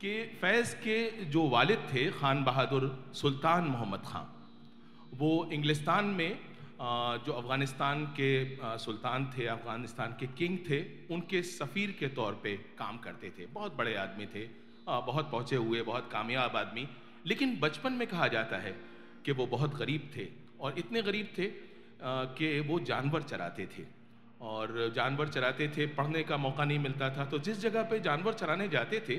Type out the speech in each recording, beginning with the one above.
कि, फैज़ के जो वालिद थे, खान बहादुर सुल्तान मोहम्मद ख़ान वो इंग्लिस्तान में जो अफ़गानिस्तान के सुल्तान थे, अफ़गानिस्तान के किंग थे, उनके सफ़ीर के तौर पे काम करते थे। बहुत बड़े आदमी थे बहुत पहुँचे हुए, बहुत कामयाब आदमी। लेकिन बचपन में कहा जाता है कि वो बहुत गरीब थे और इतने गरीब थे कि वो जानवर चराते थे। और जानवर चराते थे, पढ़ने का मौका नहीं मिलता था। तो जिस जगह पे जानवर चराने जाते थे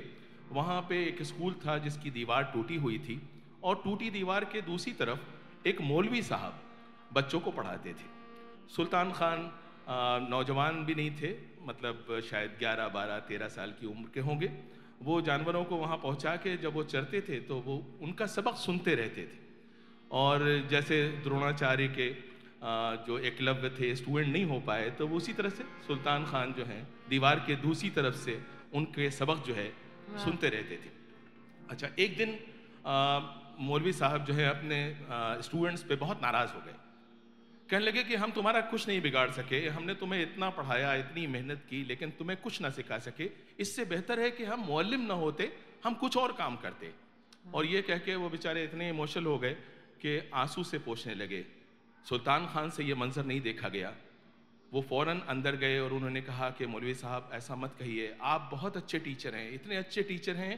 वहाँ पे एक स्कूल था जिसकी दीवार टूटी हुई थी और टूटी दीवार के दूसरी तरफ़ एक मौलवी साहब बच्चों को पढ़ाते थे। सुल्तान खान नौजवान भी नहीं थे मतलब शायद 11, 12, 13 साल की उम्र के होंगे। वो जानवरों को वहाँ पहुँचा के जब वो चरते थे तो वो उनका सबक सुनते रहते थे। और जैसे द्रोणाचार्य के जो एकलव्य थे स्टूडेंट नहीं हो पाए तो उसी तरह से सुल्तान खान जो हैं दीवार के दूसरी तरफ़ से उनके सबक जो है सुनते रहते थे। अच्छा एक दिन मौलवी साहब जो है अपने स्टूडेंट्स पे बहुत नाराज़ हो गए। कहने लगे कि हम तुम्हारा कुछ नहीं बिगाड़ सके हमने तुम्हें इतना पढ़ाया इतनी मेहनत की लेकिन तुम्हें कुछ ना सिखा सके। इससे बेहतर है कि हम मौलम ना होते हम कुछ और काम करते। और ये कह के वो बेचारे इतने इमोशनल हो गए कि आँसू से पोछने लगे। सुल्तान खान से ये मंजर नहीं देखा गया। वो फ़ौरन अंदर गए और उन्होंने कहा कि मौलवी साहब, ऐसा मत कहिए। आप बहुत अच्छे टीचर हैं, इतने अच्छे टीचर हैं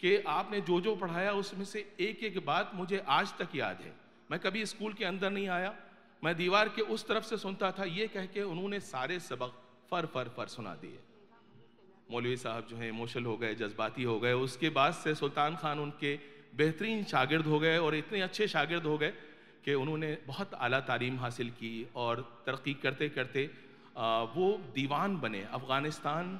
कि आपने जो जो पढ़ाया उसमें से एक एक बात मुझे आज तक याद है। मैं कभी स्कूल के अंदर नहीं आया। मैं दीवार के उस तरफ़ से सुनता था, ये कह के उन्होंने सारे सबक फर फर फर सुना दिए। मौलवी साहब जो हैं इमोशनल हो गए, जज्बाती हो गए। उसके बाद से सुल्तान खान उनके बेहतरीन शागिर्द हो गए और इतने अच्छे शागिर्द हो गए कि उन्होंने बहुत आला तालीम हासिल की और तरक्की करते करते वो दीवान बने, अफ़गानिस्तान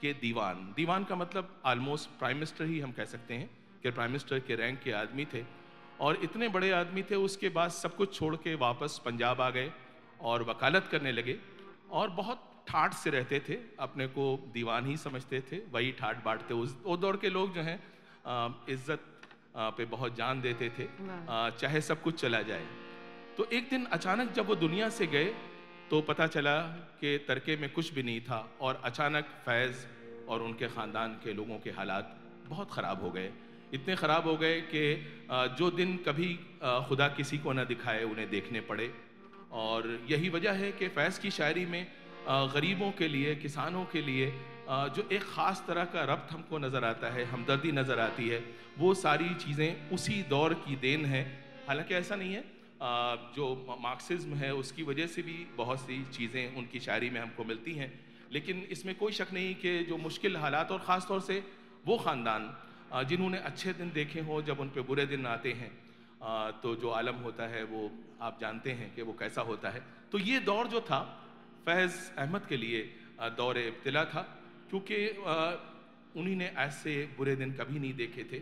के दीवान। दीवान का मतलब आलमोस्ट प्राइम मिनिस्टर ही हम कह सकते हैं, कि प्राइम मिनिस्टर के रैंक के आदमी थे। और इतने बड़े आदमी थे, उसके बाद सब कुछ छोड़ के वापस पंजाब आ गए और वकालत करने लगे। और बहुत ठाठ से रहते थे, अपने को दीवान ही समझते थे, वही ठाट बांटते। उस दौर के लोग जो हैं इज़्ज़त पे बहुत जान देते थे। चाहे सब कुछ चला जाए। तो एक दिन अचानक जब वो दुनिया से गए तो पता चला कि तरके में कुछ भी नहीं था और अचानक फैज़ और उनके ख़ानदान के लोगों के हालात बहुत ख़राब हो गए। इतने ख़राब हो गए कि जो दिन कभी खुदा किसी को ना दिखाए उन्हें देखने पड़े। और यही वजह है कि फैज़ की शायरी में गरीबों के लिए किसानों के लिए जो एक ख़ास तरह का रब्त हमको नज़र आता है, हमदर्दी नज़र आती है, वो सारी चीज़ें उसी दौर की देन है। हालाँकि ऐसा नहीं है जो मार्क्सिज्म है, उसकी वजह से भी बहुत सी चीज़ें उनकी शायरी में हमको मिलती हैं। लेकिन इसमें कोई शक नहीं कि जो मुश्किल हालात और ख़ास तौर से वो ख़ानदान जिन्होंने अच्छे दिन देखे हों, जब उन पर बुरे दिन आते हैं तो जो आलम होता है, वो आप जानते हैं कि वो कैसा होता है। तो ये दौर जो था, फैज़ अहमद के लिए दौर इब्तला था। क्योंकि उन्हीं ने ऐसे बुरे दिन कभी नहीं देखे थे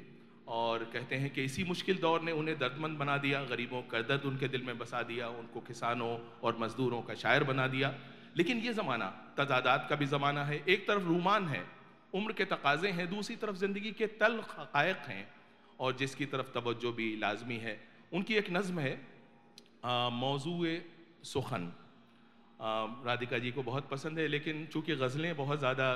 और कहते हैं कि इसी मुश्किल दौर ने उन्हें दर्दमंद बना दिया, गरीबों का दर्द उनके दिल में बसा दिया, उनको किसानों और मज़दूरों का शायर बना दिया। लेकिन ये ज़माना, तजादात का भी ज़माना है। एक तरफ़ रूमान है, उम्र के तकाजे हैं, दूसरी तरफ़ ज़िंदगी के तल हक़ हैं और जिसकी तरफ़ तवज्जो भी लाजमी है। उनकी एक नज़म है मौजू सुखन। राधिका जी को बहुत पसंद है लेकिन चूँकि गज़लें बहुत ज़्यादा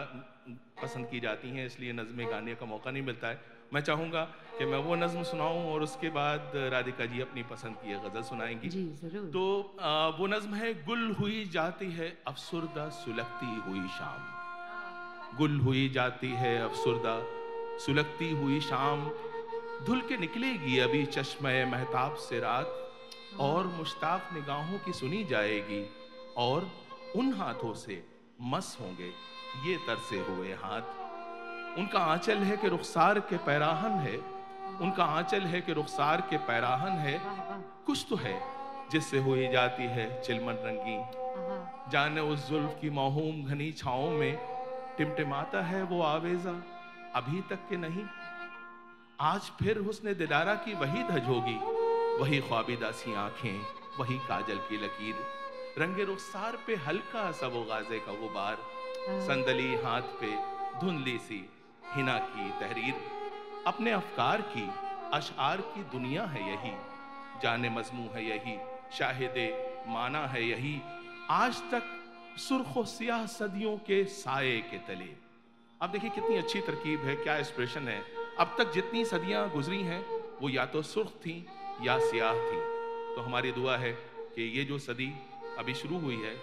पसंद की जाती हैं इसलिए नज़में गाने का मौका नहीं मिलता है मैं चाहूँगा कि मैं वो नज़म सुनाऊँ और उसके बाद राधिका जी अपनी पसंद की गज़ल सुनाएँगी। जी ज़रूर। तो आ, वो नज़म है गुल हुई जाती है अफसुरदा सुलगती हुई शाम। गुल हुई जाती है अफसुरदा सुलगती हुई शाम। धुल के निकलेगी अभी चश्मे महताब से रात और मुश्ताक निगाहों की सुनी जाएगी। और उन हाथों से मस होंगे। ये तरसे हुए हाथ। उनका आंचल है कि रुखसार के पैराहन है। उनका आंचल है कि रुखसार के पैराहन है। कुछ तो है जिससे हुई जाती है चिलमन रंगी जाने उस जुल्फ की माहूम घनी छाओं में टिमटिमाता है वो आवेजा। अभी तक के नहीं। आज फिर हुस्न दिलारा की वही धज होगी। वही ख्वाबिदा सी आँखें, वही काजल की लकीर। रंगे रुखसार पे हल्का सा वो गाजे का गुबार संदली हाथ पे धुंधली सी हिना की तहरीर। अपने अफकार की अशार की दुनिया है यही। जाने मजमू है यही, शाहिद माना है यही। आज तक सुर्ख सियाह सदियों के साए के तले। अब देखिए कितनी अच्छी तरकीब है, क्या एक्सप्रेशन है। अब तक जितनी सदियाँ गुजरी हैं, वो या तो सुर्ख थी या सियाह थी। तो हमारी दुआ है कि ये जो सदी अभी शुरू हुई है।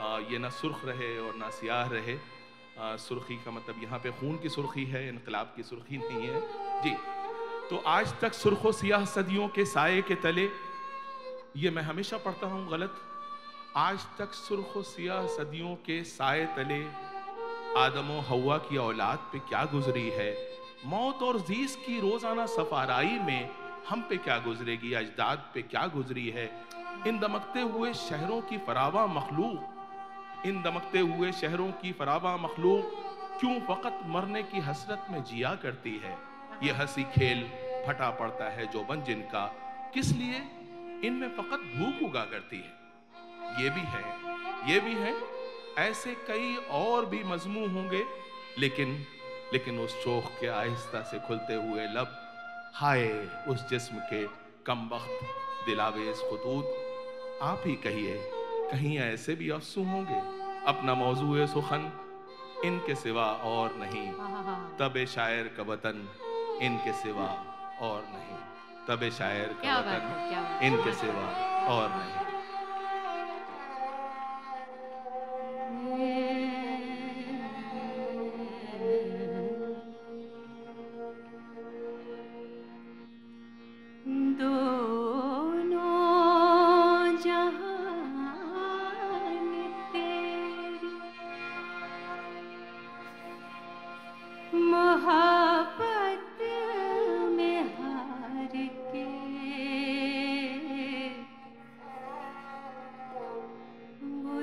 आ, ये ना सुर्ख रहे और ना सियाह रहे। आ, सुर्खी का मतलब यहाँ पे खून की सुर्खी है इनकलाब की सुर्खी नहीं है। जी तो आज तक सुर्खो सियाह सदियों के साय के तले ये मैं हमेशा पढ़ता हूँ गलत। आज तक सुर्ख सियाह सदियों के साय तले आदम हवा की औलाद पे क्या गुजरी है? मौत और जीस की रोज़ाना सफाराई में हम पे क्या गुजरेगी? अजदाद पे क्या गुजरी है? इन दमकते हुए शहरों की फरावा मखलूक। इन दमकते हुए शहरों की फरावा मखलूक क्यों फकत मरने की हसरत में जिया करती है? ये हँसी खेल फटा पड़ता है जो बन जिनका। किस लिए? इनमें फकत भूख उगा करती है। ये भी है, ये भी है। ऐसे कई और भी मजमू होंगे, लेकिन लेकिन उस चोख के आहिस्ता से खुलते हुए लब, हाय उस जिस्म के कम वक्त। दिलावेज खतूत। आप ही कहिए कहीं ऐसे भी अफसू होंगे। अपना मौजू सुखन इनके सिवा और नहीं। तब शायर का वतन इनके सिवा और नहीं। तब शायर का वतन इनके सिवा और नहीं।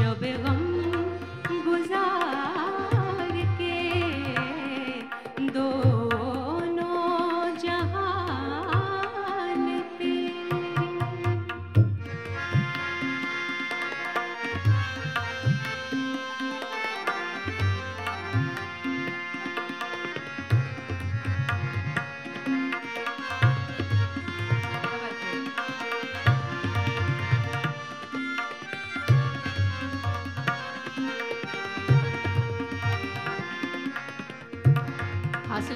You'll be long.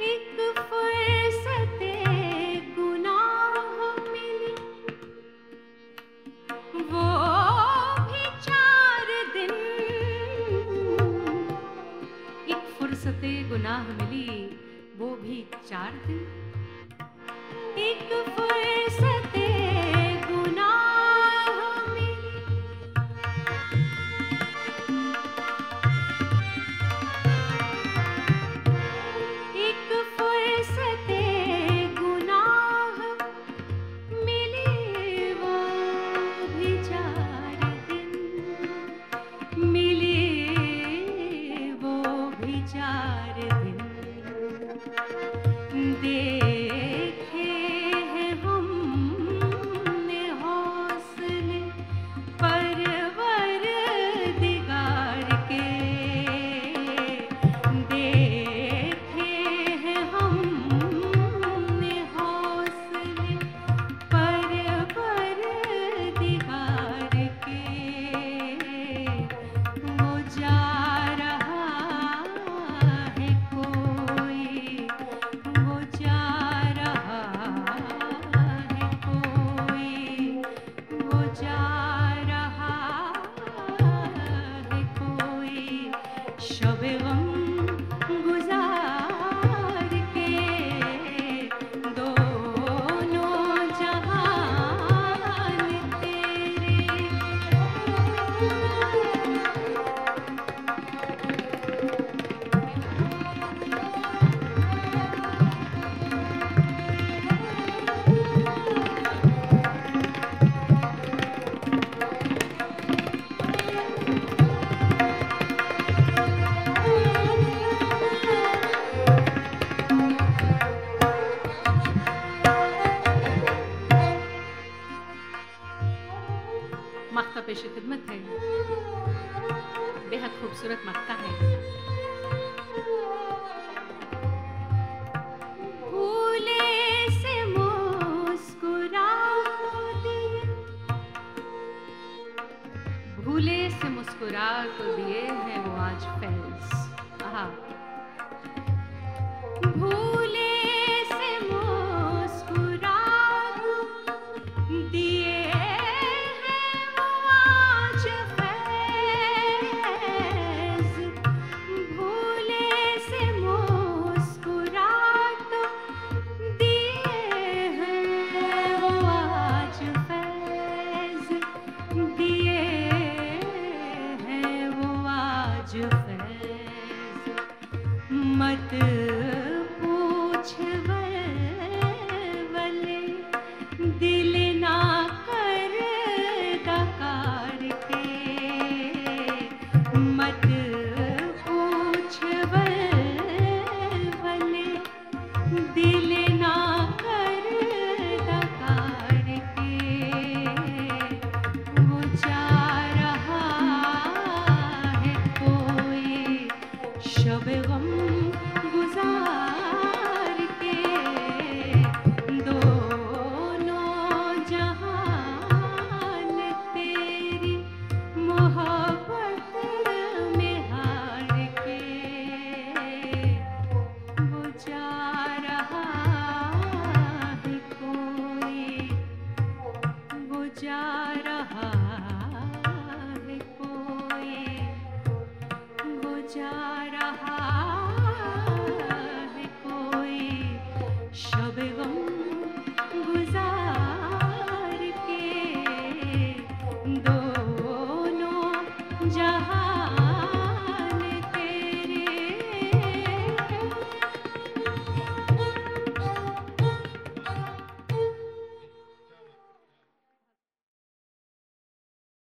एक गुनाह मिली। वो भी चार दिन। एक फुर्सत गुनाह मिली वो भी चार दिन। एक फुर्सत तेरे दिल दे मक्का पेश खिदमत है बेहद खूबसूरत मख्ता है भूले से मुस्कुरा को दिए हैं वो आज जा रहा